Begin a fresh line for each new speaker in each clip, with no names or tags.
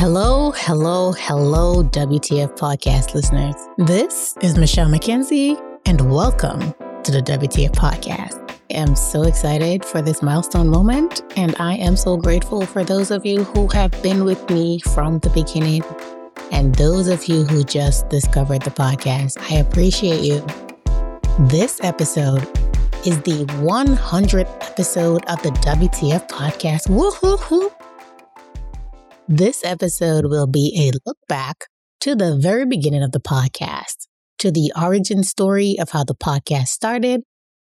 Hello, hello, hello, WTF podcast listeners. This is Michelle McKenzie, and welcome to the WTF podcast. I am so excited for this milestone moment, and I am so grateful for those of you who have been with me from the beginning and those of you who just discovered the podcast. I appreciate you. This episode is the 100th episode of the WTF podcast. Woohoo! This episode will be a look back to the very beginning of the podcast, to the origin story of how the podcast started,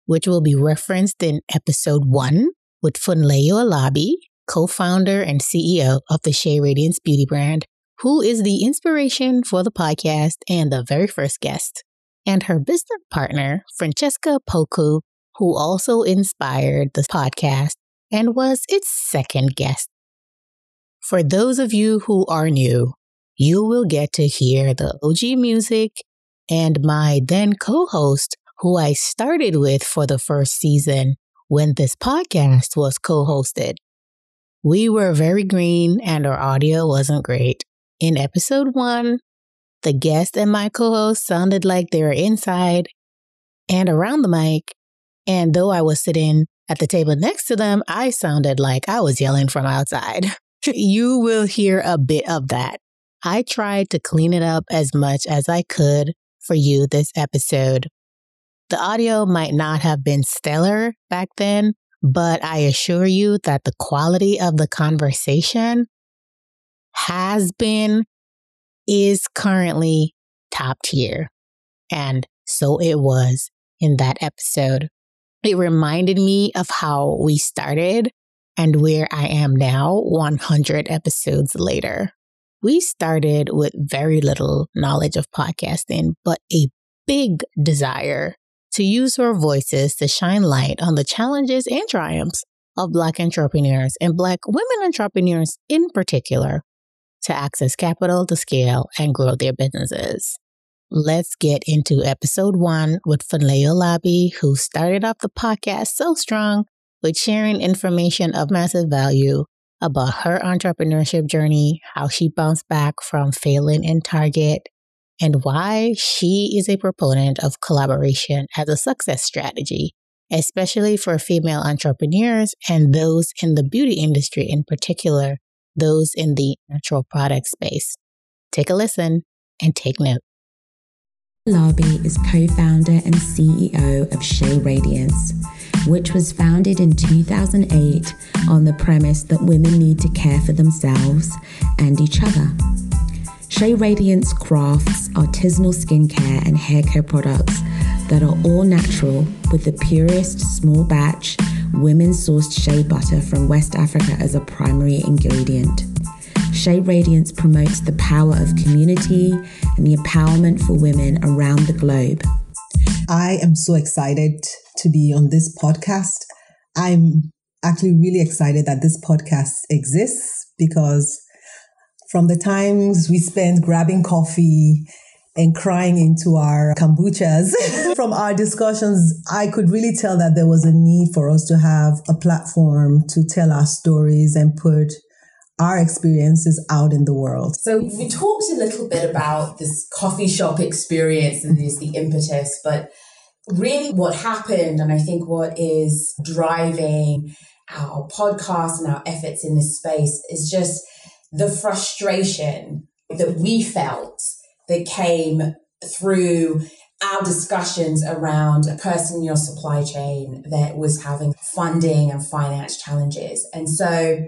which will be referenced in episode one with Funlayo Alabi, co-founder and CEO of the Shea Radiance beauty brand, who is the inspiration for the podcast and the very first guest, and her business partner, Francesca Opoku, who also inspired the podcast and was its second guest. For those of you who are new, you will get to hear the OG music and my then co host, who I started with for the first season when this podcast was co hosted. We were very green and our audio wasn't great. In episode one, the guest and my co host sounded like they were inside and around the mic. And though I was sitting at the table next to them, I sounded like I was yelling from outside. you will hear a bit of that. I tried to clean it up as much as I could for you this episode. The audio might not have been stellar back then, but I assure you that the quality of the conversation has been, is currently top tier. And so it was in that episode. It reminded me of how we started and where I am now, 100 episodes later. We started with very little knowledge of podcasting, but a big desire to use our voices to shine light on the challenges and triumphs of Black entrepreneurs and Black women entrepreneurs in particular to access capital to scale and grow their businesses. Let's get into episode one with Funlayo Alabi, who started off the podcast so strong with sharing information of massive value about her entrepreneurship journey, how she bounced back from failing in Target, and why she is a proponent of collaboration as a success strategy, especially for female entrepreneurs and those in the beauty industry in particular, those in the natural product space. Take a listen and take note.
Alabi is co founder and CEO of Shea Radiance which was founded in 2008 on the premise that women need to care for themselves and each other. Shea Radiance crafts artisanal skincare and hair care products that are all natural with the purest small batch women sourced shea butter from West Africa as a primary ingredient. Shea Radiance promotes the power of community and the empowerment for women around the globe.
I am so excited to be on this podcast. I'm actually really excited that this podcast exists because from the times we spent grabbing coffee and crying into our kombuchas from our discussions, I could really tell that there was a need for us to have a platform to tell our stories and put our experiences out in the world.
So we talked a little bit about this coffee shop experience and there's the impetus, but really what happened, and I think what is driving our podcast and our efforts in this space is just the frustration that we felt that came through our discussions around a person in your supply chain that was having funding and finance challenges. And so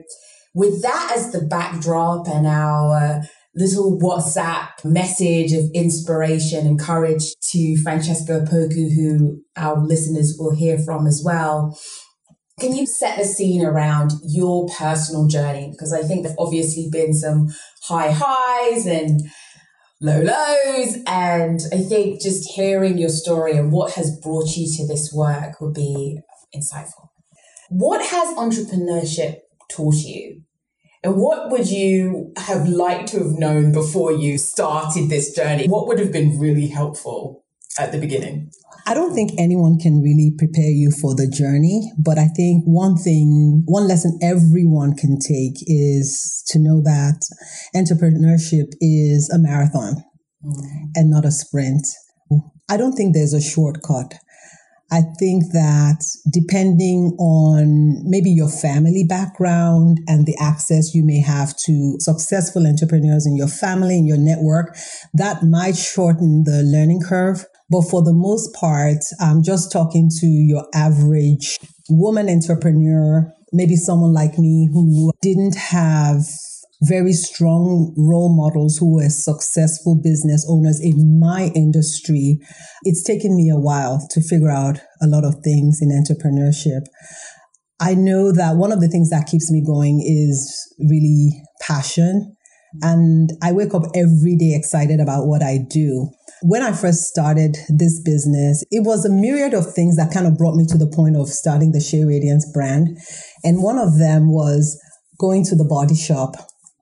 with that as the backdrop and our little WhatsApp message of inspiration and courage to Francesca Opoku, who our listeners will hear from as well. Can you set the scene around your personal journey? Because I think there've obviously been some high highs and low lows. And I think just hearing your story and what has brought you to this work would be insightful. What has entrepreneurship taught you? And what would you have liked to have known before you started this journey? What would have been really helpful at the beginning?
I don't think anyone can really prepare you for the journey, but I think one thing, one lesson everyone can take is to know that entrepreneurship is a marathon mm. and not a sprint. I don't think there's a shortcut. I think that depending on maybe your family background and the access you may have to successful entrepreneurs in your family, in your network, that might shorten the learning curve. But for the most part, I'm just talking to your average woman entrepreneur, maybe someone like me who didn't have very strong role models who were successful business owners in my industry. It's taken me a while to figure out a lot of things in entrepreneurship. I know that one of the things that keeps me going is really passion. And I wake up every day excited about what I do. When I first started this business, it was a myriad of things that kind of brought me to the point of starting the Shea Radiance brand. And one of them was going to the body shop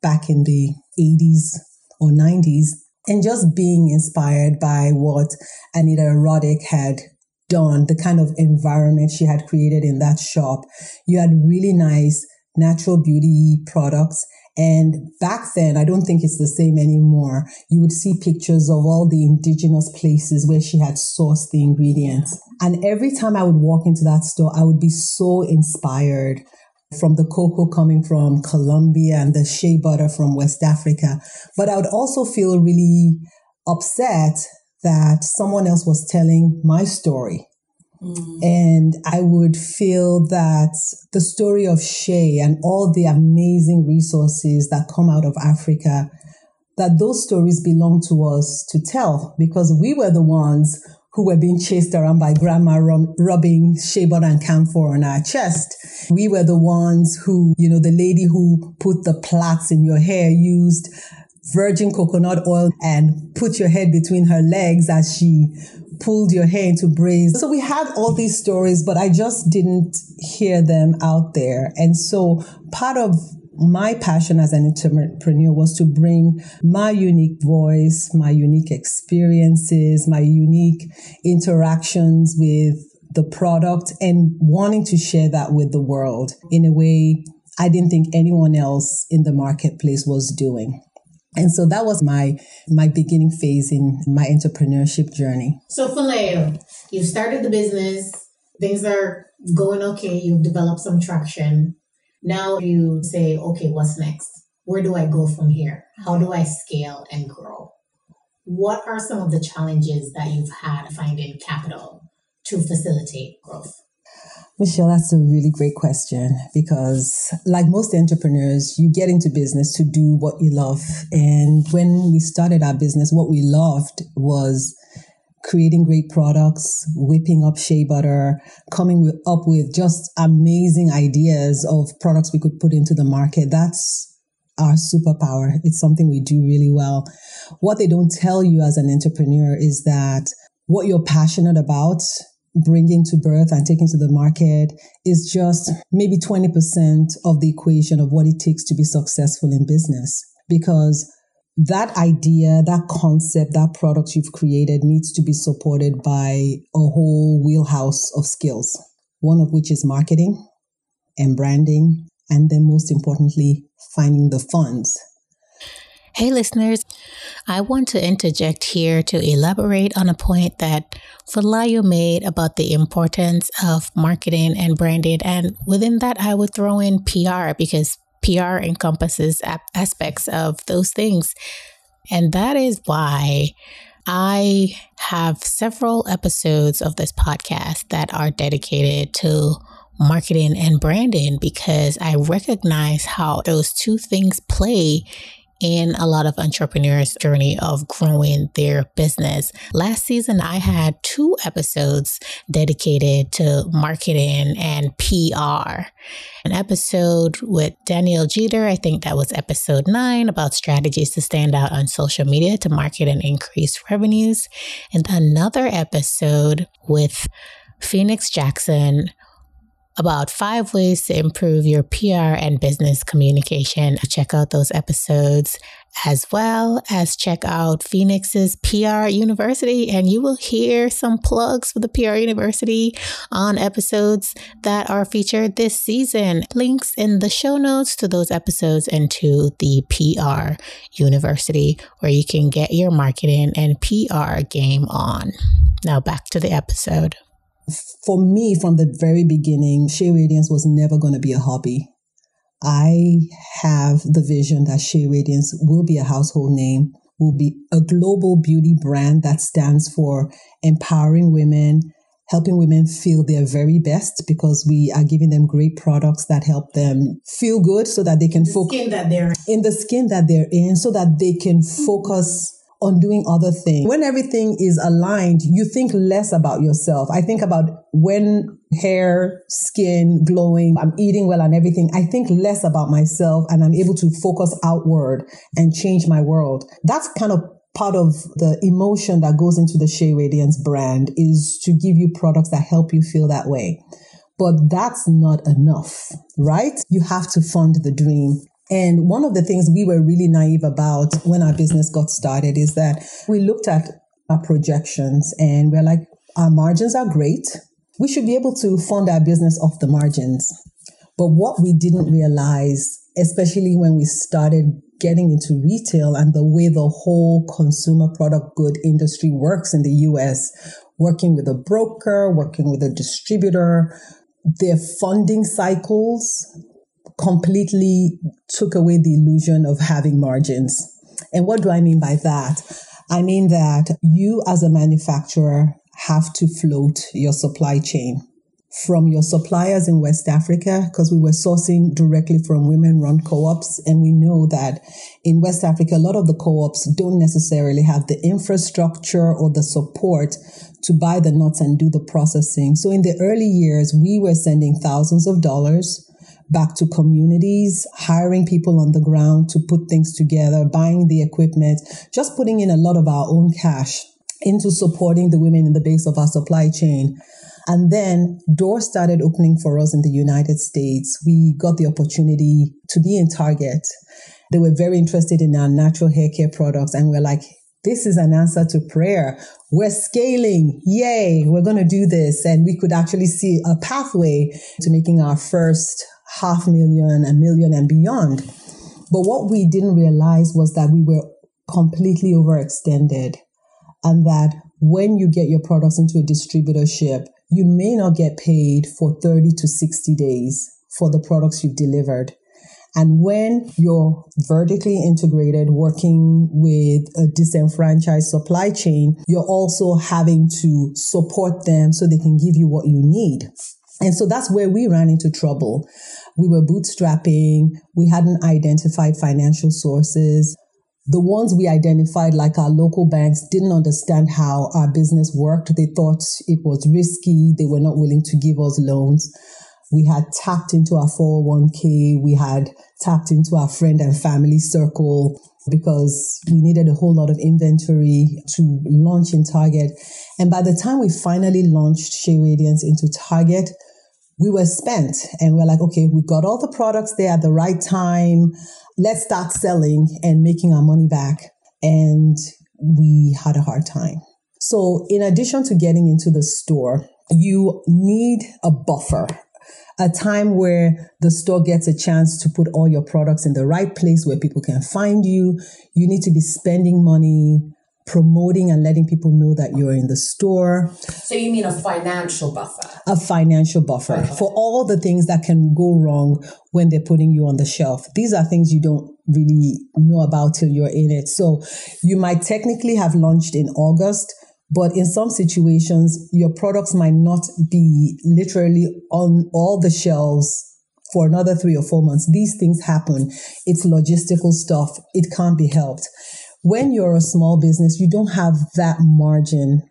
back in the 80s or 90s and just being inspired by what Anita Roddick had done, the kind of environment she had created in that shop. You had really nice natural beauty products. And back then, I don't think it's the same anymore. You would see pictures of all the indigenous places where she had sourced the ingredients. And every time I would walk into that store, I would be so inspired from the cocoa coming from Colombia and the shea butter from West Africa. But I would also feel really upset that someone else was telling my story. Mm. And I would feel that the story of Shea and all the amazing resources that come out of Africa, that those stories belong to us to tell because we were the ones who were being chased around by grandma rubbing shea butter and camphor on our chest. We were the ones who, you know, the lady who put the plaits in your hair used virgin coconut oil and put your head between her legs as she pulled your hair into braids. So we had all these stories, but I just didn't hear them out there. And so part of my passion as an entrepreneur was to bring my unique voice, my unique experiences, my unique interactions with the product and wanting to share that with the world in a way I didn't think anyone else in the marketplace was doing. And so that was my my beginning phase in my entrepreneurship journey.
So Funlayo, you started the business, things are going okay, you've developed some traction. Now you say, okay, what's next? Where do I go from here? How do I scale and grow? What are some of the challenges that you've had finding capital to facilitate growth?
Michelle, that's a really great question because, like most entrepreneurs, you get into business to do what you love. And when we started our business, what we loved was creating great products, whipping up shea butter, coming up with just amazing ideas of products we could put into the market. That's our superpower. It's something we do really well. What they don't tell you as an entrepreneur is that what you're passionate about bringing to birth and taking to the market is just maybe 20% of the equation of what it takes to be successful in business. Because that idea, that concept, that product you've created needs to be supported by a whole wheelhouse of skills, one of which is marketing and branding, and then most importantly, finding the funds.
Hey, listeners, I want to interject here to elaborate on a point that Funlayo made about the importance of marketing and branding. And within that, I would throw in PR because PR encompasses aspects of those things. And that is why I have several episodes of this podcast that are dedicated to marketing and branding because I recognize how those two things play in a lot of entrepreneurs' journey of growing their business. Last season, I had two episodes dedicated to marketing and PR. An episode with Danielle Jeter, I think that was episode nine, about strategies to stand out on social media to market and increase revenues. And another episode with Phoenix Jackson about five ways to improve your PR and business communication. Check out those episodes as well as check out Phoenix's PR University, and you will hear some plugs for the PR University on episodes that are featured this season. Links in the show notes to those episodes and to the PR University, where you can get your marketing and PR game on. Now back to the episode
for me, from the very beginning, Shea Radiance was never going to be a hobby. I have the vision that Shea Radiance will be a household name, will be a global beauty brand that stands for empowering women, helping women feel their very best because we are giving them great products that help them feel good so that they can focus
in
in the skin that they're in so that they can focus on doing other things. When everything is aligned, you think less about yourself. I think about when hair, skin, glowing, I'm eating well and everything. I think less about myself and I'm able to focus outward and change my world. That's kind of part of the emotion that goes into the Shea Radiance brand is to give you products that help you feel that way. But that's not enough, right? You have to fund the dream. And one of the things we were really naive about when our business got started is that we looked at our projections and we're like, our margins are great. We should be able to fund our business off the margins. But what we didn't realize, especially when we started getting into retail and the way the whole consumer product good industry works in the US, working with a broker, working with a distributor, their funding cycles completely took away the illusion of having margins. And what do I mean by that? I mean that you as a manufacturer have to float your supply chain from your suppliers in West Africa because we were sourcing directly from women run co-ops. And we know that in West Africa, a lot of the co-ops don't necessarily have the infrastructure or the support to buy the nuts and do the processing. So in the early years, we were sending thousands of dollars back to communities, hiring people on the ground to put things together, buying the equipment, just putting in a lot of our own cash into supporting the women in the base of our supply chain. And then doors started opening for us in the United States. We got the opportunity to be in Target. They were very interested in our natural hair care products. And we're like, this is an answer to prayer. We're scaling. Yay. We're going to do this. And we could actually see a pathway to making our first half million, a million and beyond. But what we didn't realize was that we were completely overextended and that when you get your products into a distributorship, you may not get paid for 30 to 60 days for the products you've delivered. And when you're vertically integrated, working with a disenfranchised supply chain, you're also having to support them so they can give you what you need. And so that's where we ran into trouble. We were bootstrapping. We hadn't identified financial sources. The ones we identified, like our local banks, didn't understand how our business worked. They thought it was risky. They were not willing to give us loans. We had tapped into our 401k. We had tapped into our friend and family circle because we needed a whole lot of inventory to launch in Target. And by the time we finally launched Shea Radiance into Target, we were spent and we're like, okay, we got all the products there at the right time. Let's start selling and making our money back. And we had a hard time. So in addition to getting into the store, you need a buffer, a time where the store gets a chance to put all your products in the right place where people can find you. You need to be spending money promoting and letting people know that you're in the store.
So you mean a financial buffer?
A financial buffer okay. for all the things that can go wrong when they're putting you on the shelf. These are things you don't really know about till you're in it. So you might technically have launched in August, but in some situations, your products might not be literally on all the shelves for another three or four months. These things happen. It's logistical stuff. It can't be helped when you're a small business, you don't have that margin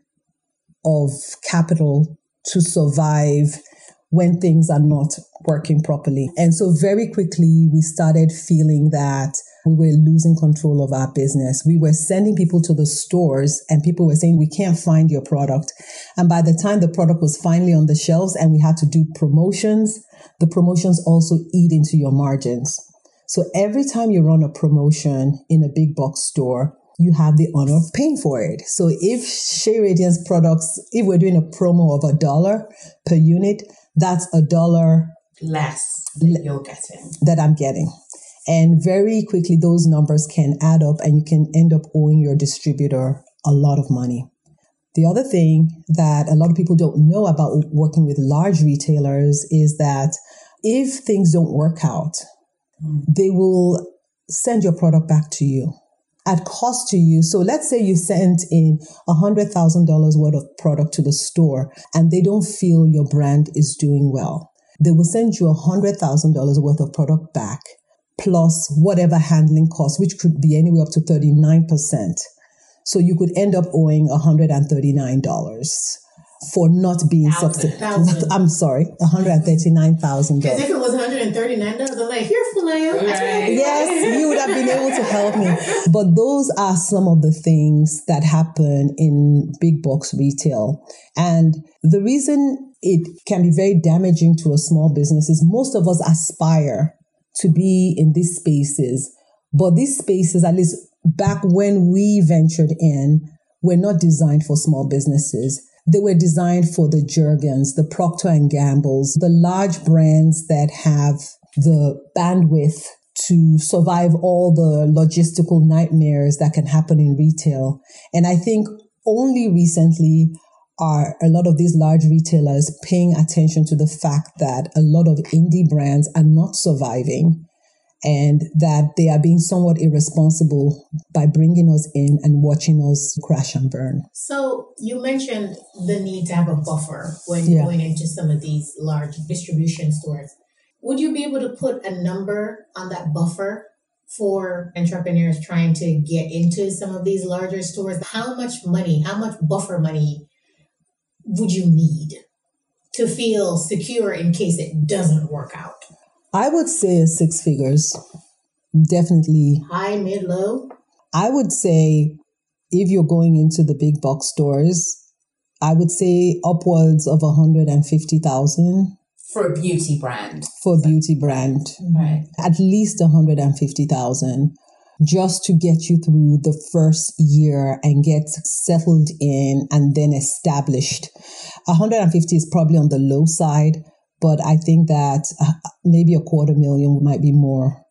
of capital to survive when things are not working properly. And so very quickly we started feeling that we were losing control of our business. We were sending people to the stores and people were saying, we can't find your product. And by the time the product was finally on the shelves and we had to do promotions, the promotions also eat into your margins. So every time you run a promotion in a big box store, you have the honor of paying for it. So if Shea Radiance products, if we're doing a promo of a dollar per unit, that's a dollar
less that you're getting.
That I'm getting. And very quickly, those numbers can add up and you can end up owing your distributor a lot of money. The other thing that a lot of people don't know about working with large retailers is that if things don't work out. They will send your product back to you at cost to you. So let's say you sent in $100,000 worth of product to the store and they don't feel your brand is doing well. They will send you $100,000 worth of product back plus whatever handling cost, which could be anywhere up to 39%. So you could end up owing $139 for not being successful. I'm sorry, $139,000.
Because if it was $139, I'm like, here, Fulia. Right.
Yes, you would have been able to help me. But those are some of the things that happen in big box retail. And the reason it can be very damaging to a small business is most of us aspire to be in these spaces. But these spaces, at least back when we ventured in, were not designed for small businesses. They were designed for the Jergens, the Procter and Gambles, the large brands that have the bandwidth to survive all the logistical nightmares that can happen in retail. And I think only recently are a lot of these large retailers paying attention to the fact that a lot of indie brands are not surviving and that they are being somewhat irresponsible by bringing us in and watching us crash and burn.
So you mentioned the need to have a buffer when yeah. going into some of these large distribution stores. Would you be able to put a number on that buffer for entrepreneurs trying to get into some of these larger stores? How much money, how much buffer money would you need to feel secure in case it doesn't work out?
I would say six figures. Definitely.
High, mid, low?
I would say if you're going into the big box stores, I would say upwards of 150,000
for a beauty brand.
For a beauty brand.
Right.
At least 150,000 just to get you through the first year and get settled in and then established. 150 is probably on the low side, but I think that uh, maybe a quarter million might be more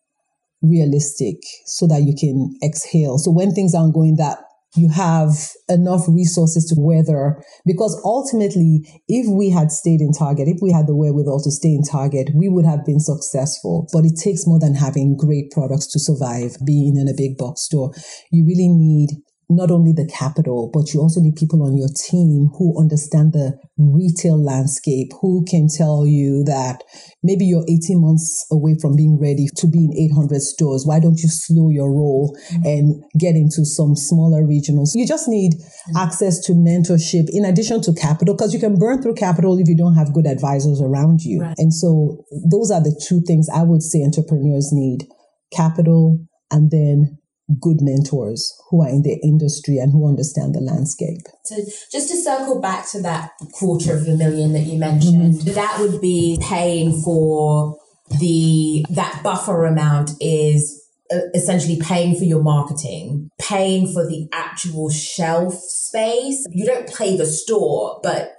realistic so that you can exhale. So when things aren't going that you have enough resources to weather because ultimately if we had stayed in target if we had the wherewithal to stay in target we would have been successful but it takes more than having great products to survive being in a big box store you really need not only the capital, but you also need people on your team who understand the retail landscape, who can tell you that maybe you're 18 months away from being ready to be in 800 stores. Why don't you slow your roll mm-hmm. and get into some smaller regionals? You just need mm-hmm. access to mentorship in addition to capital, because you can burn through capital if you don't have good advisors around you. Right. And so those are the two things I would say entrepreneurs need capital and then good mentors who are in the industry and who understand the landscape.
So just to circle back to that quarter of a million that you mentioned, mm-hmm. that would be paying for the that buffer amount is uh, essentially paying for your marketing, paying for the actual shelf space. You don't pay the store, but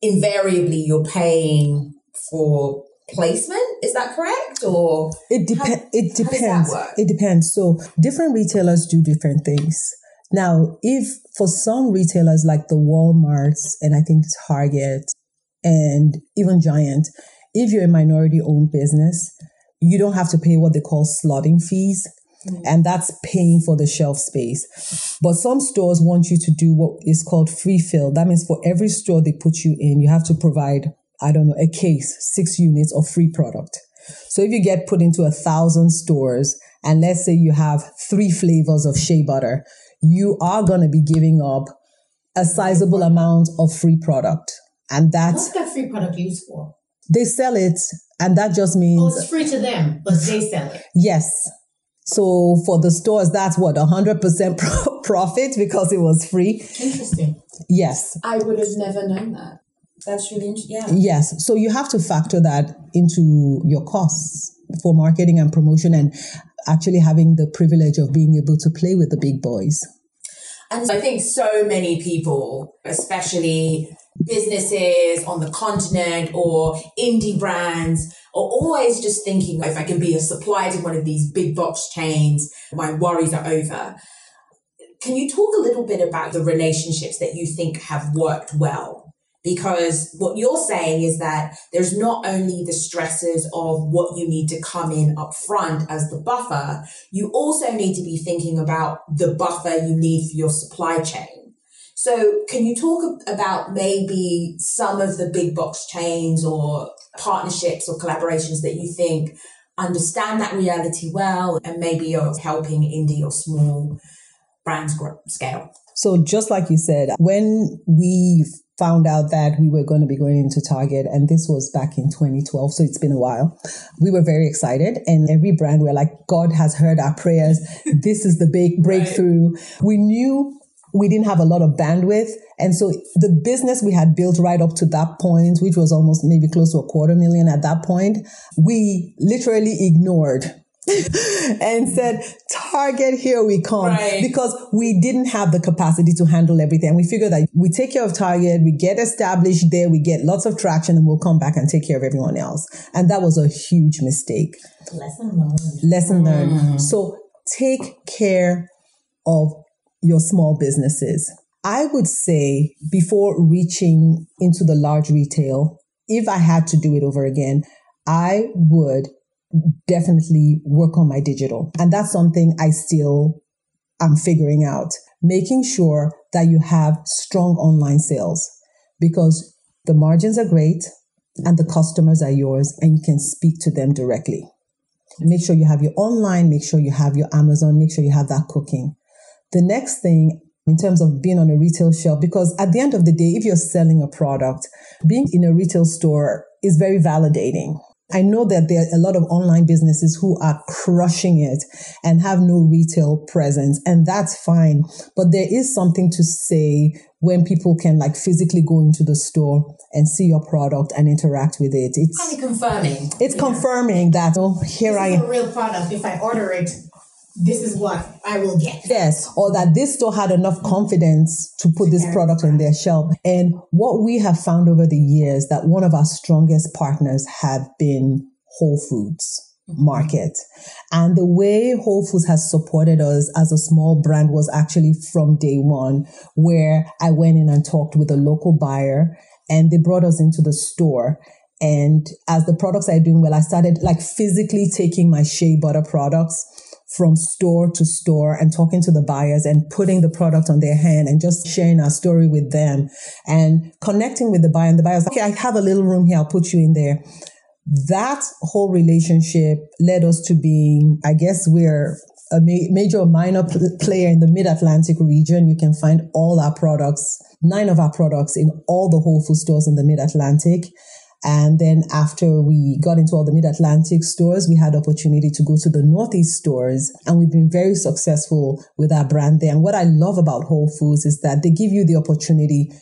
invariably you're paying for placement. Is that correct? Or
it depends. It depends. It depends. So different retailers do different things. Now, if for some retailers like the Walmarts and I think Target and even Giant, if you're a minority owned business, you don't have to pay what they call slotting fees. Mm-hmm. And that's paying for the shelf space. But some stores want you to do what is called free fill. That means for every store they put you in, you have to provide I don't know, a case, six units of free product. So if you get put into a thousand stores and let's say you have three flavors of shea butter, you are going to be giving up a sizable amount of free product. And that's
what's that free product used for?
They sell it, and that just means
oh, it's free to them, but they sell it.
Yes. So for the stores, that's what, 100% profit because it was free.
Interesting.
Yes.
I would have never known that. That's really interesting. Yeah.
Yes. So you have to factor that into your costs for marketing and promotion and actually having the privilege of being able to play with the big boys.
And I think so many people, especially businesses on the continent or indie brands, are always just thinking if I can be a supplier to one of these big box chains, my worries are over. Can you talk a little bit about the relationships that you think have worked well because what you're saying is that there's not only the stresses of what you need to come in up front as the buffer, you also need to be thinking about the buffer you need for your supply chain. So can you talk about maybe some of the big box chains or partnerships or collaborations that you think understand that reality well and maybe are helping indie or small brands grow, scale?
So just like you said, when we found out that we were going to be going into Target, and this was back in 2012, so it's been a while. We were very excited, and every brand we're like, God has heard our prayers. this is the big breakthrough. Right. We knew we didn't have a lot of bandwidth. And so the business we had built right up to that point, which was almost maybe close to a quarter million at that point, we literally ignored and said, Target, here we come. Right. Because we didn't have the capacity to handle everything. We figured that we take care of Target, we get established there, we get lots of traction, and we'll come back and take care of everyone else. And that was a huge mistake.
Lesson learned.
Lesson learned. Mm. So take care of your small businesses. I would say before reaching into the large retail, if I had to do it over again, I would definitely work on my digital. And that's something I still am figuring out. Making sure that you have strong online sales because the margins are great and the customers are yours and you can speak to them directly. Make sure you have your online, make sure you have your Amazon, make sure you have that cooking. The next thing in terms of being on a retail shelf, because at the end of the day, if you're selling a product, being in a retail store is very validating I know that there are a lot of online businesses who are crushing it and have no retail presence, and that's fine. But there is something to say when people can like physically go into the store and see your product and interact with it.
It's kind of confirming.
It's yeah. confirming that oh here
this
I am.
A real product. If I order it, this is what I will get.
Yes, or that this store had enough confidence to put this product on their shelf. And what we have found over the years that one of our strongest partners have been Whole Foods mm-hmm. market. And the way Whole Foods has supported us as a small brand was actually from day one, where I went in and talked with a local buyer and they brought us into the store. And as the products are doing well, I started like physically taking my shea butter products from store to store and talking to the buyers and putting the product on their hand and just sharing our story with them and connecting with the buyer. And the buyer's like, okay, I have a little room here. I'll put you in there. That whole relationship led us to being, I guess we're a ma- major or minor pl- player in the mid Atlantic region. You can find all our products, nine of our products in all the Whole Food stores in the mid Atlantic. And then after we got into all the mid Atlantic stores, we had opportunity to go to the Northeast stores and we've been very successful with our brand there. And what I love about Whole Foods is that they give you the opportunity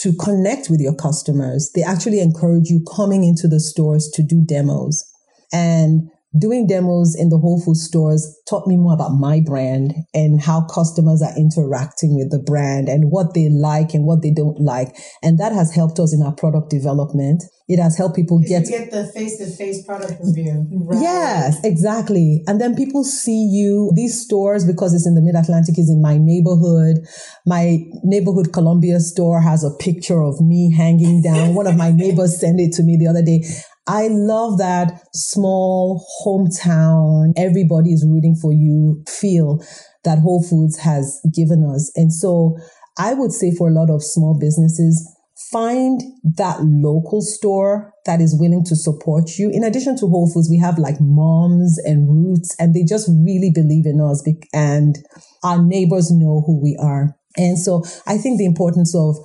to connect with your customers. They actually encourage you coming into the stores to do demos. And doing demos in the Whole Food stores taught me more about my brand and how customers are interacting with the brand and what they like and what they don't like. And that has helped us in our product development. It has helped people get
get the face to face product review.
Right. Yes, exactly. And then people see you. These stores, because it's in the Mid Atlantic, is in my neighborhood. My neighborhood Columbia store has a picture of me hanging down. One of my neighbors sent it to me the other day. I love that small hometown, everybody is rooting for you feel that Whole Foods has given us. And so I would say for a lot of small businesses, find that local store that is willing to support you. In addition to Whole Foods, we have like moms and roots and they just really believe in us and our neighbors know who we are. And so I think the importance of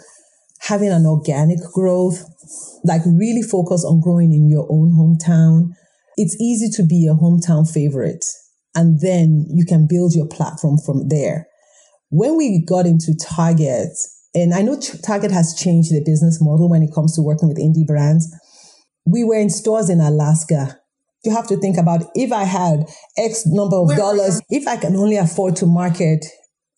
having an organic growth, like really focus on growing in your own hometown. It's easy to be a hometown favorite. and then you can build your platform from there. When we got into Target, and I know Target has changed the business model when it comes to working with indie brands. We were in stores in Alaska. You have to think about if I had X number of dollars, if I can only afford to market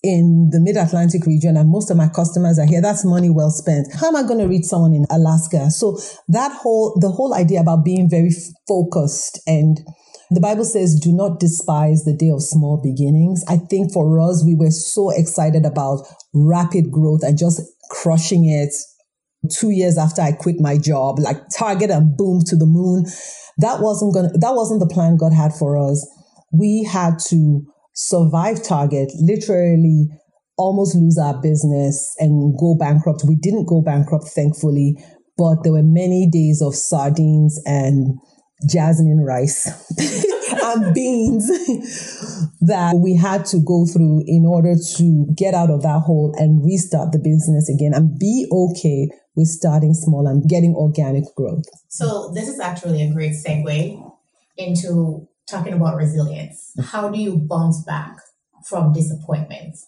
in the mid Atlantic region and most of my customers are here, that's money well spent. How am I going to reach someone in Alaska? So that whole, the whole idea about being very focused and the Bible says, do not despise the day of small beginnings. I think for us, we were so excited about rapid growth and just crushing it two years after I quit my job, like target and boom to the moon. That wasn't gonna, that wasn't the plan God had for us. We had to survive target, literally almost lose our business and go bankrupt. We didn't go bankrupt, thankfully, but there were many days of sardines and jasmine rice and beans that we had to go through in order to get out of that hole and restart the business again and be okay with starting small and getting organic growth.
So, this is actually a great segue into talking about resilience. How do you bounce back from disappointments?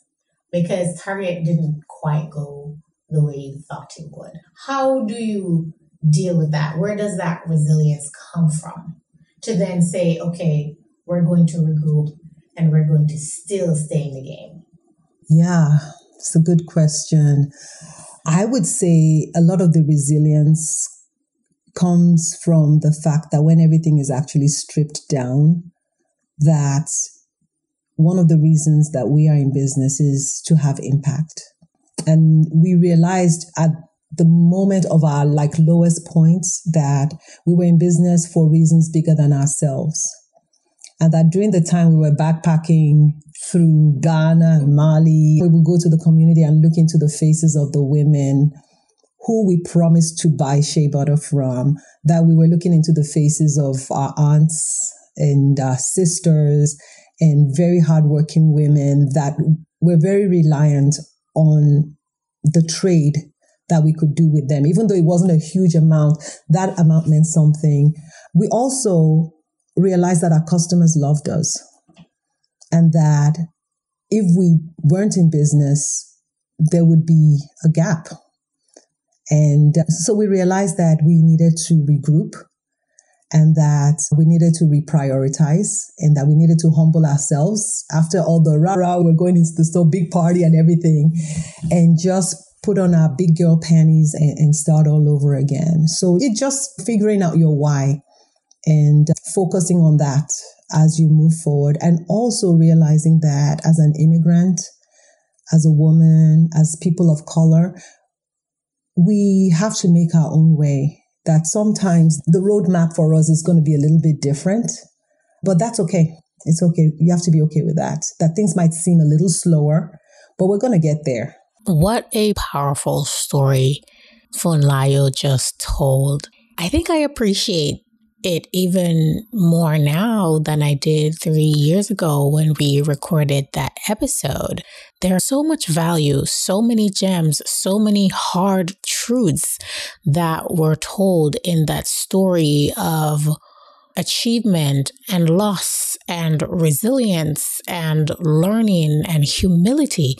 Because Target didn't quite go the way you thought it would. How do you deal with that? Where does that resilience come from? To then say, okay, we're going to regroup and we're going to still stay in the game?
Yeah, it's a good question. I would say a lot of the resilience comes from the fact that when everything is actually stripped down, that one of the reasons that we are in business is to have impact. And we realized at the moment of our like lowest points that we were in business for reasons bigger than ourselves. And that during the time we were backpacking through Ghana and Mali, we would go to the community and look into the faces of the women who we promised to buy shea butter from, that we were looking into the faces of our aunts and our sisters and very hardworking women that were very reliant on the trade that we could do with them. Even though it wasn't a huge amount, that amount meant something. We also realized that our customers loved us and that if we weren't in business, there would be a gap. And so we realized that we needed to regroup and that we needed to reprioritize and that we needed to humble ourselves after all the rah rah, we're going into the so big party and everything and just put on our big girl panties and, and start all over again. So it's just figuring out your why and focusing on that as you move forward and also realizing that as an immigrant, as a woman, as people of color, we have to make our own way. That sometimes the roadmap for us is going to be a little bit different, but that's okay. It's okay. You have to be okay with that. That things might seem a little slower, but we're going to get there.
What a powerful story Funlayo just told. I think I appreciate it even more now than I did three years ago when we recorded that episode. There's so much value, so many gems, so many hard truths that were told in that story of achievement and loss and resilience and learning and humility.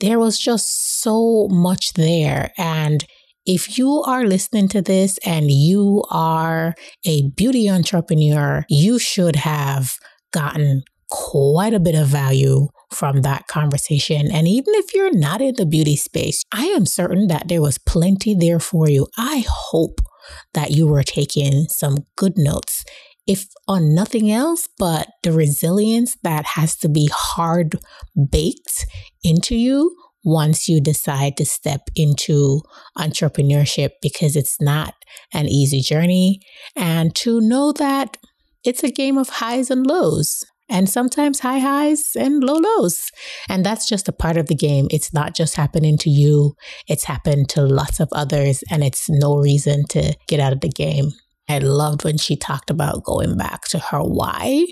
There was just so much there. And if you are listening to this and you are a beauty entrepreneur, you should have gotten quite a bit of value from that conversation. And even if you're not in the beauty space, I am certain that there was plenty there for you. I hope that you were taking some good notes if on nothing else, but the resilience that has to be hard baked into you once you decide to step into entrepreneurship because it's not an easy journey. And to know that it's a game of highs and lows. And sometimes high highs and low lows. And that's just a part of the game. It's not just happening to you, it's happened to lots of others, and it's no reason to get out of the game. I loved when she talked about going back to her why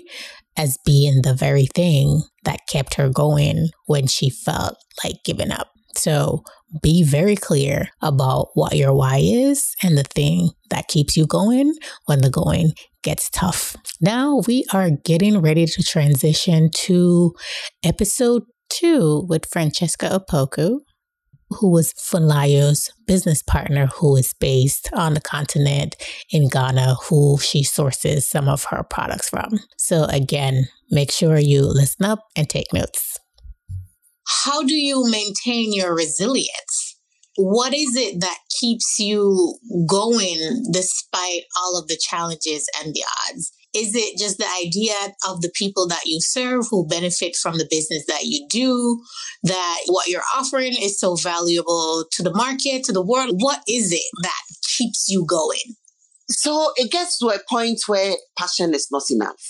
as being the very thing that kept her going when she felt like giving up. So be very clear about what your why is and the thing that keeps you going when the going gets tough. Now we are getting ready to transition to episode two with Francesca Opoku, who was Funlayo's business partner, who is based on the continent in Ghana, who she sources some of her products from. So, again, make sure you listen up and take notes. How do you maintain your resilience? What is it that keeps you going despite all of the challenges and the odds? Is it just the idea of the people that you serve who benefit from the business that you do? That what you're offering is so valuable to the market, to the world? What is it that keeps you going?
So it gets to a point where passion is not enough.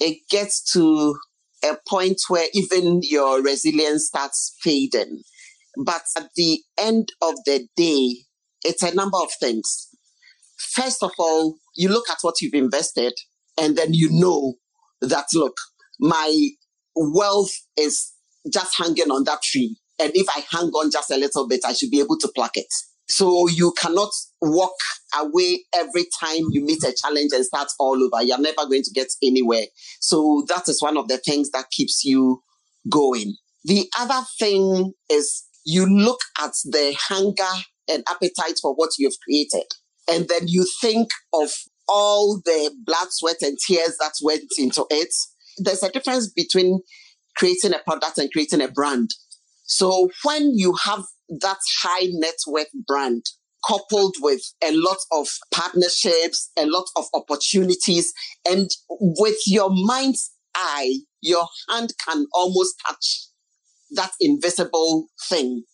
It gets to a point where even your resilience starts fading. But at the end of the day, it's a number of things. First of all, you look at what you've invested and then you know that, look, my wealth is just hanging on that tree. And if I hang on just a little bit, I should be able to pluck it. So you cannot walk away every time you meet a challenge and start all over. You're never going to get anywhere. So that is one of the things that keeps you going. The other thing is you look at the hunger and appetite for what you've created. And then you think of all the blood, sweat, and tears that went into it. There's a difference between creating a product and creating a brand. So when you have that high net worth brand coupled with a lot of partnerships, a lot of opportunities, and with your mind's eye, your hand can almost touch that invisible thing.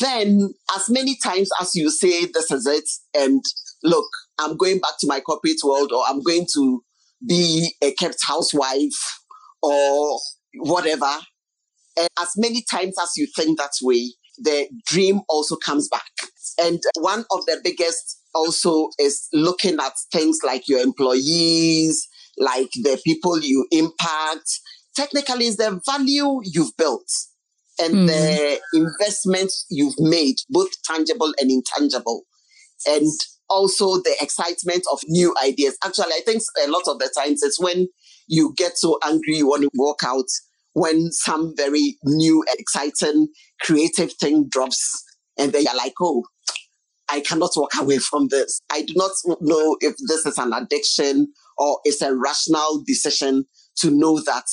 Then, as many times as you say, this is it, and look, I'm going back to my corporate world, or I'm going to be a kept housewife, or whatever. And as many times as you think that way, the dream also comes back. And one of the biggest also is looking at things like your employees, like the people you impact. Technically, is the value you've built and mm. the investments you've made, both tangible and intangible. And also the excitement of new ideas. Actually, I think a lot of the times it's when you get so angry you want to walk out when some very new, exciting, creative thing drops, and then you're like, oh, I cannot walk away from this. I do not know if this is an addiction or it's a rational decision to know that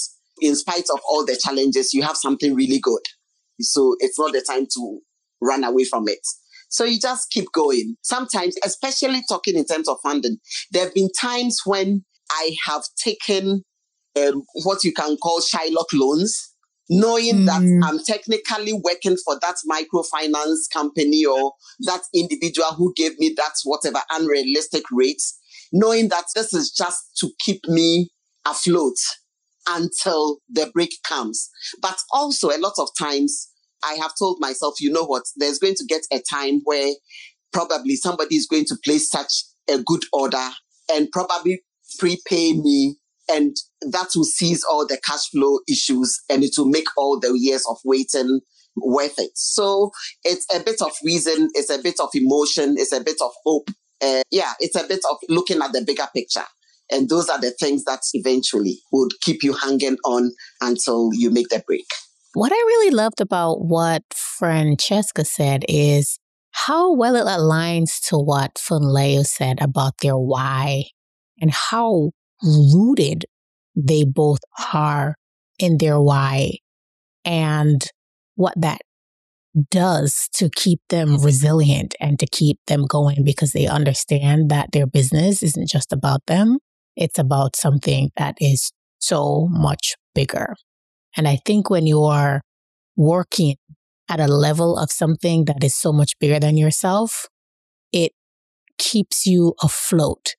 in spite of all the challenges, you have something really good. So it's not the time to run away from it. So you just keep going. Sometimes, especially talking in terms of funding, there have been times when I have taken um, what you can call Shylock loans, knowing mm. that I'm technically working for that microfinance company or that individual who gave me that whatever unrealistic rates, knowing that this is just to keep me afloat until the break comes. But also a lot of times I have told myself, you know what, there's going to get a time where probably somebody is going to place such a good order and probably prepay me and that will seize all the cash flow issues and it will make all the years of waiting worth it. So it's a bit of reason, it's a bit of emotion, it's a bit of hope. Uh, yeah, it's a bit of looking at the bigger picture. And those are the things that eventually would keep you hanging on until you make the break.
What I really loved about what Francesca said is how well it aligns to what Funlayo said about their why and how rooted they both are in their why and what that does to keep them resilient and to keep them going because they understand that their business isn't just about them. It's about something that is so much bigger. And I think when you are working at a level of something that is so much bigger than yourself, it keeps you afloat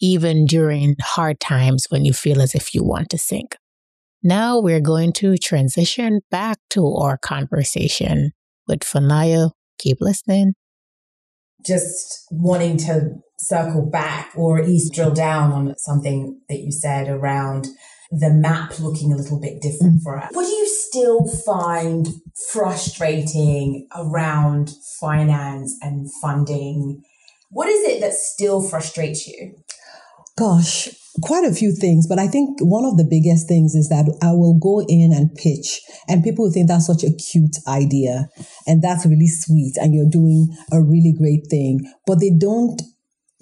even during hard times when you feel as if you want to sink. Now we're going to transition back to our conversation with Funlayo. Keep listening.
Just wanting to circle back or at least drill down on something that you said around the map looking a little bit different mm. for us. What do you still find frustrating around finance and funding? What is it that still frustrates you?
Gosh, quite a few things, but I think one of the biggest things is that I will go in and pitch, and people think that's such a cute idea, and that's really sweet, and you're doing a really great thing, but they don't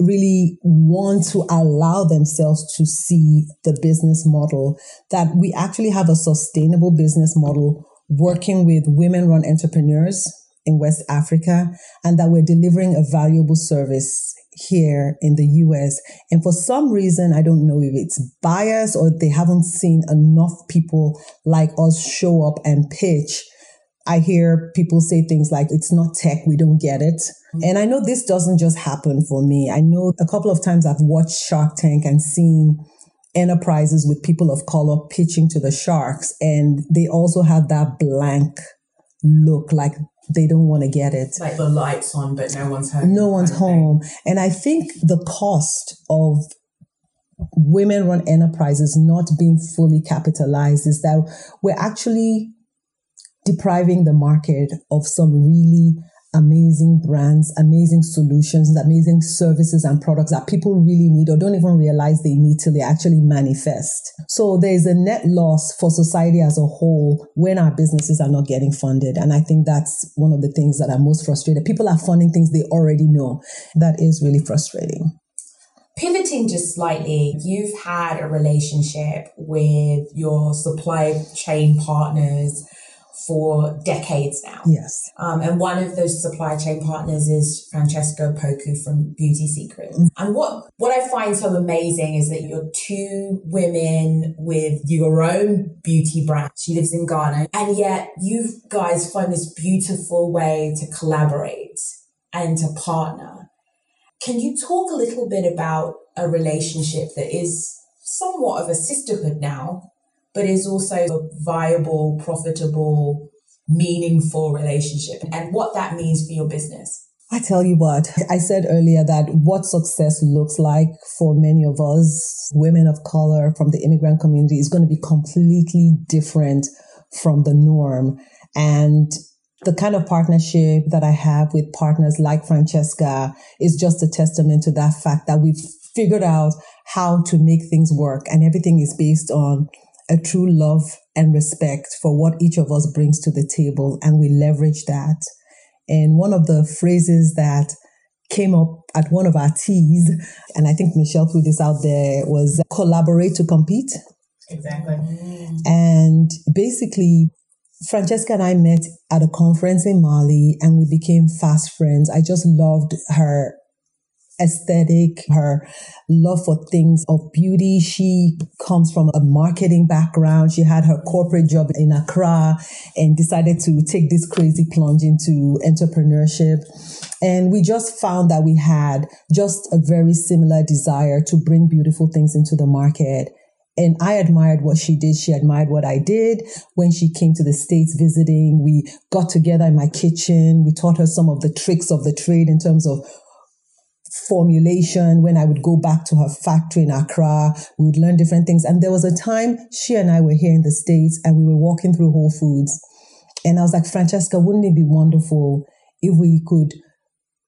really want to allow themselves to see the business model that we actually have a sustainable business model working with women run entrepreneurs in West Africa and that we're delivering a valuable service here in the US. And for some reason, I don't know if it's bias or they haven't seen enough people like us show up and pitch. I hear people say things like, it's not tech, we don't get it. Mm-hmm. And I know this doesn't just happen for me. I know a couple of times I've watched Shark Tank and seen enterprises with people of color pitching to the sharks, and they also have that blank look like they don't want to get it.
Like the lights on, but no one's home.
No one's home. And I think the cost of women run enterprises not being fully capitalized is that we're actually depriving the market of some really amazing brands, amazing solutions, amazing services and products that people really need or don't even realize they need till they actually manifest. So there's a net loss for society as a whole when our businesses are not getting funded. And I think that's one of the things that are most frustrated. People are funding things they already know. That is really frustrating.
Pivoting just slightly, you've had a relationship with your supply chain partners for decades now.
Yes.
Um, and one of those supply chain partners is Francesca Opoku from Beauty Secrets. Mm. And what, what I find so amazing is that you're two women with your own beauty brand. She lives in Ghana. And yet you guys find this beautiful way to collaborate and to partner. Can you talk a little bit about a relationship that is somewhat of a sisterhood now but is also a viable, profitable, meaningful relationship and what that means for your business.
I tell you what, I said earlier that what success looks like for many of us, women of color from the immigrant community, is going to be completely different from the norm. And the kind of partnership that I have with partners like Francesca is just a testament to that fact that we've figured out how to make things work and everything is based on a true love and respect for what each of us brings to the table, and we leverage that. And one of the phrases that came up at one of our teas, and I think Michelle threw this out there, was collaborate to compete.
Exactly.
And basically, Francesca and I met at a conference in Mali and we became fast friends. I just loved her aesthetic, her love for things of beauty. She comes from a marketing background. She had her corporate job in Accra and decided to take this crazy plunge into entrepreneurship. And we just found that we had just a very similar desire to bring beautiful things into the market. And I admired what she did. She admired what I did. When she came to the States visiting, we got together in my kitchen. We taught her some of the tricks of the trade in terms of formulation when I would go back to her factory in Accra. We would learn different things. And there was a time she and I were here in the States and we were walking through Whole Foods. And I was like, Francesca, wouldn't it be wonderful if we could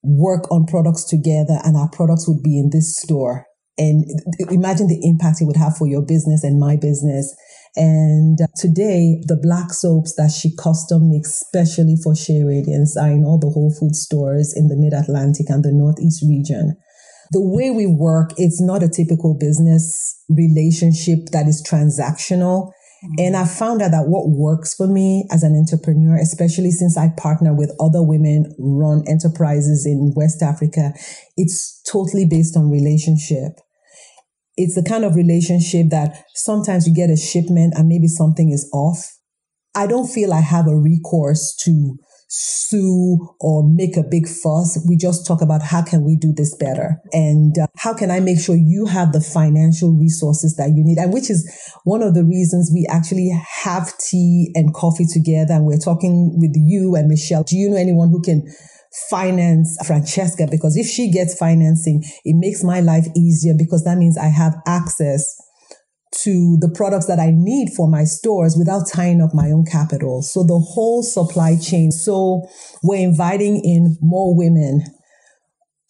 work on products together and our products would be in this store? And imagine the impact it would have for your business and my business. And today, the black soaps that she custom makes specially for Shea Radiance are in all the Whole Food stores in the Mid Atlantic and the Northeast region. The way we work, it's not a typical business relationship that is transactional. Mm-hmm. And I found out that what works for me as an entrepreneur, especially since I partner with other women run enterprises in West Africa, it's totally based on relationship it's the kind of relationship that sometimes you get a shipment and maybe something is off. I don't feel I have a recourse to sue or make a big fuss. We just talk about how can we do this better and uh, how can I make sure you have the financial resources that you need. And which is one of the reasons we actually have tea and coffee together. And we're talking with you and Michelle. Do you know anyone who can finance Francesca because if she gets financing, it makes my life easier because that means I have access to the products that I need for my stores without tying up my own capital. So the whole supply chain. So we're inviting in more women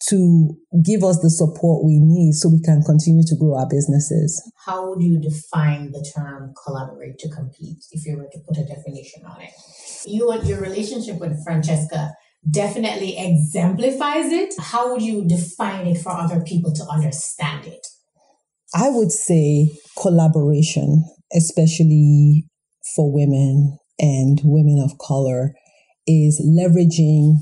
to give us the support we need so we can continue to grow our businesses.
How would you define the term collaborate to compete if you were to put a definition on it? You and your relationship with Francesca definitely exemplifies it. How would you define it for other people to understand it?
I would say collaboration, especially for women and women of color, is leveraging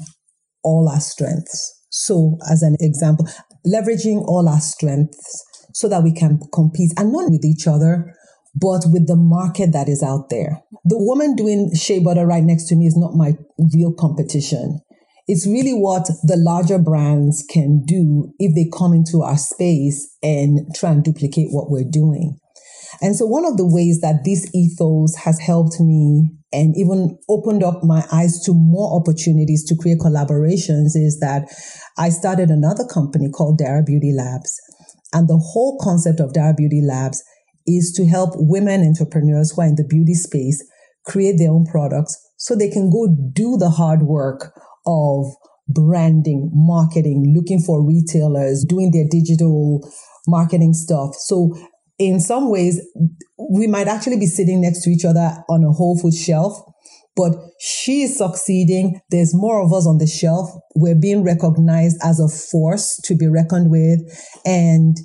all our strengths. So, as an example, leveraging all our strengths so that we can compete and not with each other, but with the market that is out there. The woman doing shea butter right next to me is not my real competition. It's really what the larger brands can do if they come into our space and try and duplicate what we're doing. And so one of the ways that this ethos has helped me and even opened up my eyes to more opportunities to create collaborations is that I started another company called Dara Beauty Labs. And the whole concept of Dara Beauty Labs is to help women entrepreneurs who are in the beauty space create their own products so they can go do the hard work of branding, marketing, looking for retailers, doing their digital marketing stuff. So in some ways, we might actually be sitting next to each other on a Whole Food shelf, but she is succeeding. There's more of us on the shelf. We're being recognized as a force to be reckoned with. And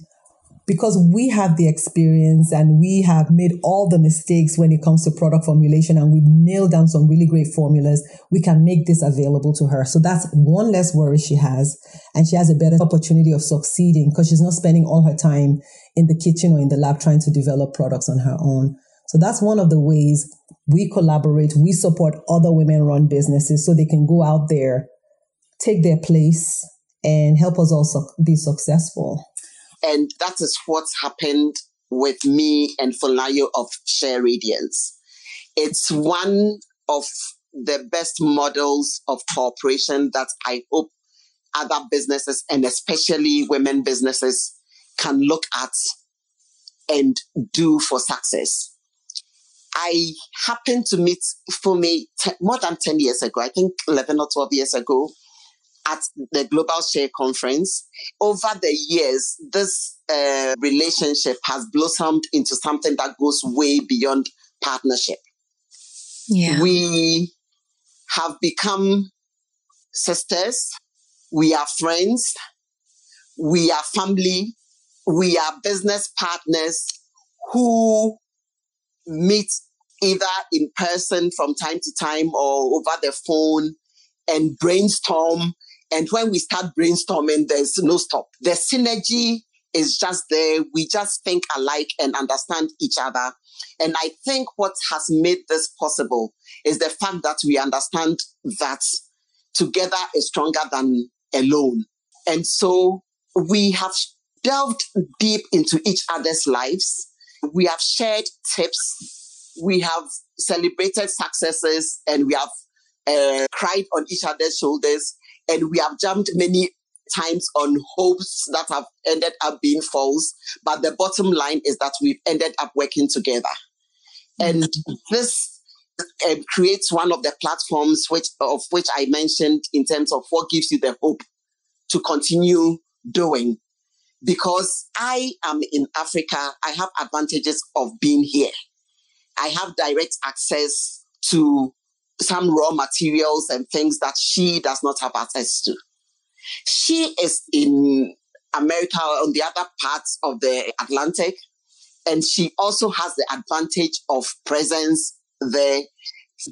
because we have the experience and we have made all the mistakes when it comes to product formulation and we've nailed down some really great formulas, we can make this available to her. So that's one less worry she has. And she has a better opportunity of succeeding because she's not spending all her time in the kitchen or in the lab trying to develop products on her own. So that's one of the ways we collaborate. We support other women run businesses so they can go out there, take their place and help us also be successful.
And that is what's happened with me and Funlayo of Shea Radiance. It's one of the best models of cooperation that I hope other businesses and especially women businesses can look at and do for success. I happened to meet Fumi more than 10 years ago, I think 11 or 12 years ago, at the Global Shea Conference. Over the years, this uh, relationship has blossomed into something that goes way beyond partnership.
Yeah.
We have become sisters. We are friends. We are family. We are business partners who meet either in person from time to time or over the phone and brainstorm and when we start brainstorming, there's no stop. The synergy is just there. We just think alike and understand each other. And I think what has made this possible is the fact that we understand that together is stronger than alone. And so we have delved deep into each other's lives. We have shared tips. We have celebrated successes and we have uh, cried on each other's shoulders and we have jumped many times on hopes that have ended up being false. But the bottom line is that we've ended up working together. And this uh, creates one of the platforms which of which I mentioned in terms of what gives you the hope to continue doing. Because I am in Africa, I have advantages of being here. I have direct access to some raw materials and things that she does not have access to. She is in America on the other parts of the Atlantic, and she also has the advantage of presence there,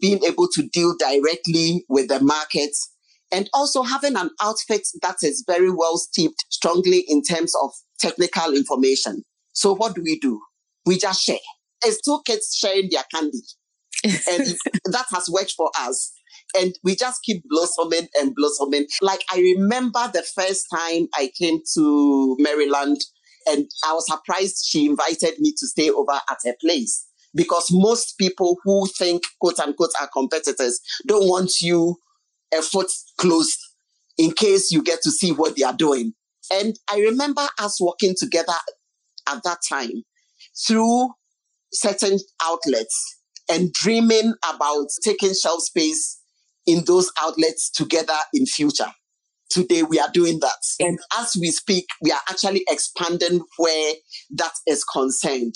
being able to deal directly with the markets, and also having an outfit that is very well steeped strongly in terms of technical information. So what do we do? We just share. It's two kids sharing their candy and that has worked for us. And we just keep blossoming and blossoming. Like I remember the first time I came to Maryland and I was surprised she invited me to stay over at her place because most people who think quote unquote are competitors don't want you a foot closed in case you get to see what they are doing. And I remember us working together at that time through certain outlets and dreaming about taking shelf space in those outlets together in future. Today we are doing that. And as we speak, we are actually expanding where that is concerned.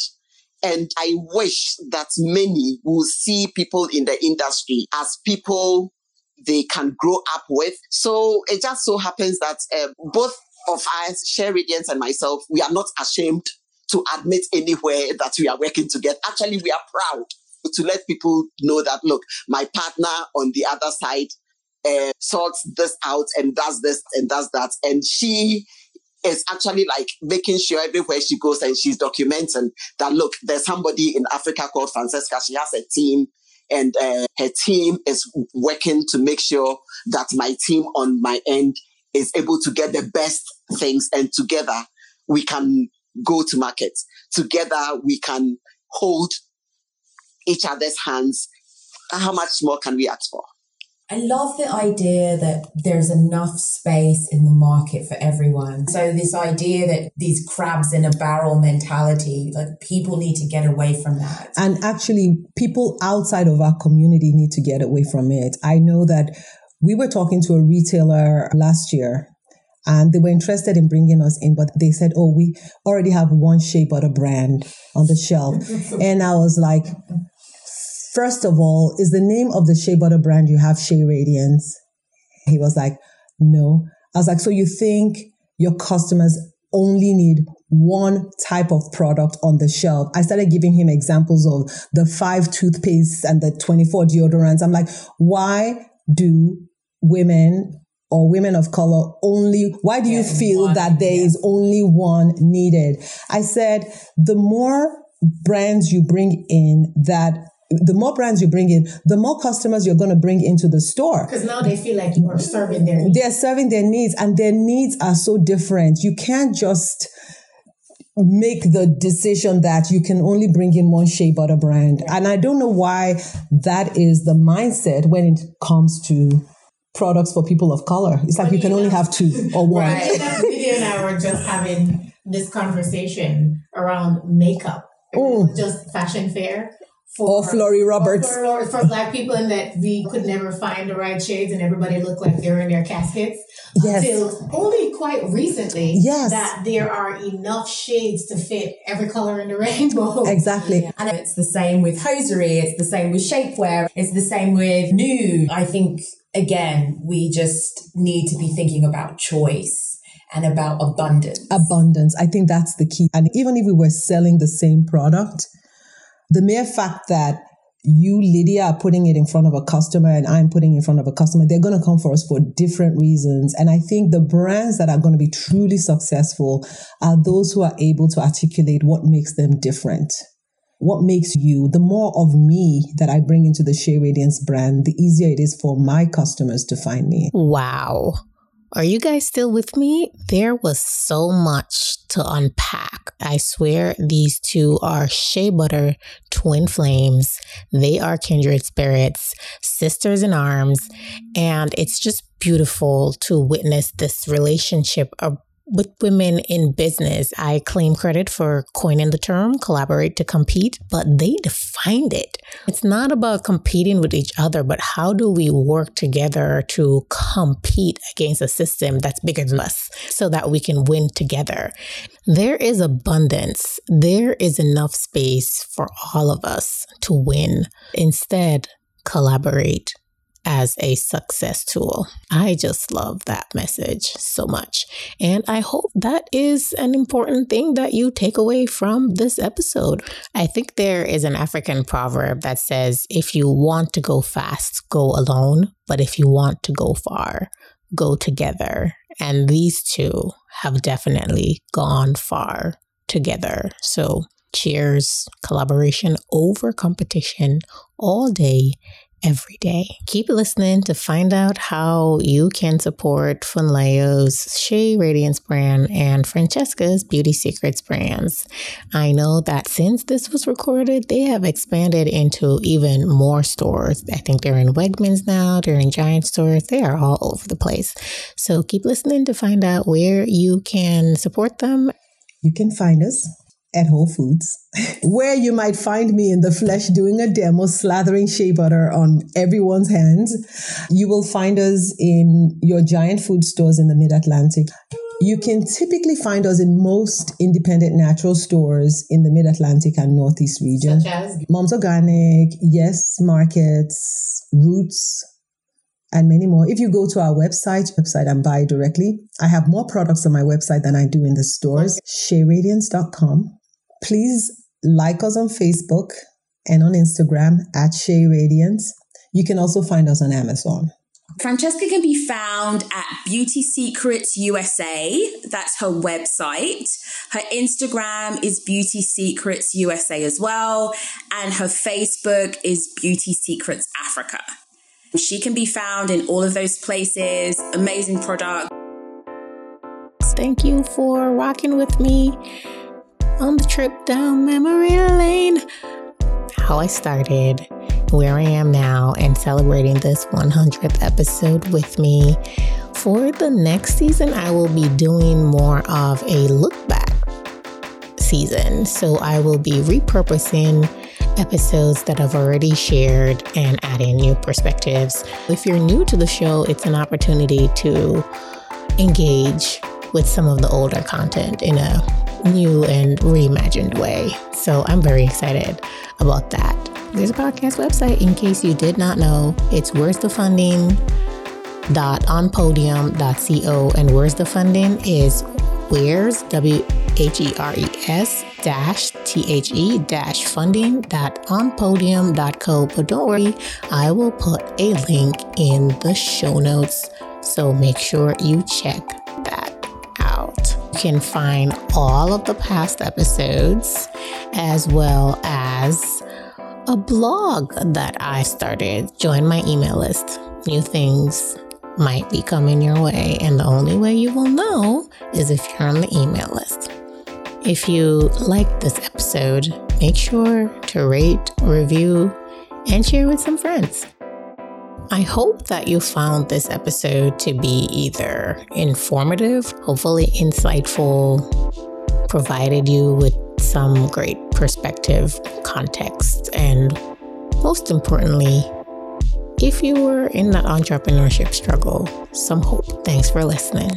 And I wish that many will see people in the industry as people they can grow up with. So it just so happens that uh, both of us, Shea Radiance and myself, we are not ashamed to admit anywhere that we are working together. Actually, we are proud to let people know that, look, my partner on the other side uh, sorts this out and does this and does that. And she is actually like making sure everywhere she goes and she's documenting that, look, there's somebody in Africa called Francesca. She has a team and uh, her team is working to make sure that my team on my end is able to get the best things and together we can go to market. Together we can hold each other's hands. How much more can we ask for?
I love the idea that there's enough space in the market for everyone. So this idea that these crabs in a barrel mentality, like people need to get away from that.
And actually people outside of our community need to get away from it. I know that we were talking to a retailer last year and they were interested in bringing us in, but they said, "Oh, we already have one shea a brand on the shelf," and I was like, First of all, is the name of the shea butter brand you have Shea Radiance? He was like, no. I was like, so you think your customers only need one type of product on the shelf. I started giving him examples of the five toothpastes and the 24 deodorants. I'm like, why do women or women of color only, why do you feel one, that there yeah. is only one needed? I said, the more brands you bring in that the more brands you bring in, the more customers you're going to bring into the store.
Because now they feel like you are serving their needs.
They're serving their needs and their needs are so different. You can't just make the decision that you can only bring in one shea butter brand. And I don't know why that is the mindset when it comes to products for people of color. It's like you can only have two or one.
Right. Lydia and I were just having this conversation around makeup. Mm. Just fashion fair
for or Flori Roberts
for, for, black people, and that we could never find the right shades, and everybody looked like they're in their caskets. Yes. Until only quite recently,
yes.
that there are enough shades to fit every color in the rainbow.
Exactly.
And it's the same with hosiery. It's the same with shapewear. It's the same with nude. I think again, we just need to be thinking about choice and about abundance.
Abundance. I think that's the key. And even if we were selling the same product, the mere fact that you, Lydia, are putting it in front of a customer and I'm putting in front of a customer, they're going to come for us for different reasons. And I think the brands that are going to be truly successful are those who are able to articulate what makes them different. What makes you, the more of me that I bring into the Shea Radiance brand, the easier it is for my customers to find me.
Wow. Are you guys still with me? There was so much to unpack. I swear these two are shea butter twin flames. They are kindred spirits, sisters in arms, and it's just beautiful to witness this relationship with women in business, I claim credit for coining the term collaborate to compete, but they defined it. It's not about competing with each other, but how do we work together to compete against a system that's bigger than us so that we can win together? There is abundance. There is enough space for all of us to win. Instead, collaborate as a success tool. I just love that message so much. And I hope that is an important thing that you take away from this episode. I think there is an African proverb that says, if you want to go fast, go alone. But if you want to go far, go together. And these two have definitely gone far together. So cheers, collaboration over competition all day every day. Keep listening to find out how you can support Funlayo's Shea Radiance brand and Francesca's Beauty Secrets brands. I know that since this was recorded, they have expanded into even more stores. I think they're in Wegmans now, they're in Giant stores, they are all over the place. So keep listening to find out where you can support them.
You can find us at Whole Foods, where you might find me in the flesh doing a demo slathering shea butter on everyone's hands. You will find us in your giant food stores in the mid Atlantic. You can typically find us in most independent natural stores in the mid Atlantic and Northeast region.
Such as
Mom's Organic, Yes Markets, Roots, and many more. If you go to our website, website and buy directly, I have more products on my website than I do in the stores. SheaRadiance.com. Please like us on Facebook and on Instagram at Shea Radiance. You can also find us on Amazon.
Francesca can be found at Beauty Secrets USA. That's her website. Her Instagram is Beauty Secrets USA as well. And her Facebook is Beauty Secrets Africa. She can be found in all of those places. Amazing product.
Thank you for rocking with me on the trip down memory lane. How I started, where I am now, and celebrating this 100th episode with me. For the next season, I will be doing more of a look back season. So I will be repurposing episodes that I've already shared and adding new perspectives. If you're new to the show, it's an opportunity to engage with some of the older content in a new and reimagined way. So I'm very excited about that. There's a podcast website in case you did not know. It's where's the funding dot onpodium.co and where's the funding is where's w h e r e s dash t h e dash funding dot onpodium.co but don't worry i will put a link in the show notes so make sure you check that you can find all of the past episodes as well as a blog that i started join my email list new things might be coming your way, and the only way you will know is if you're on the email list. If you like this episode, make sure to rate, review, and share with some friends. I hope that you found this episode to be either informative, hopefully insightful, provided you with some great perspective, context, and most importantly, if you were in that entrepreneurship struggle, some hope. Thanks for listening.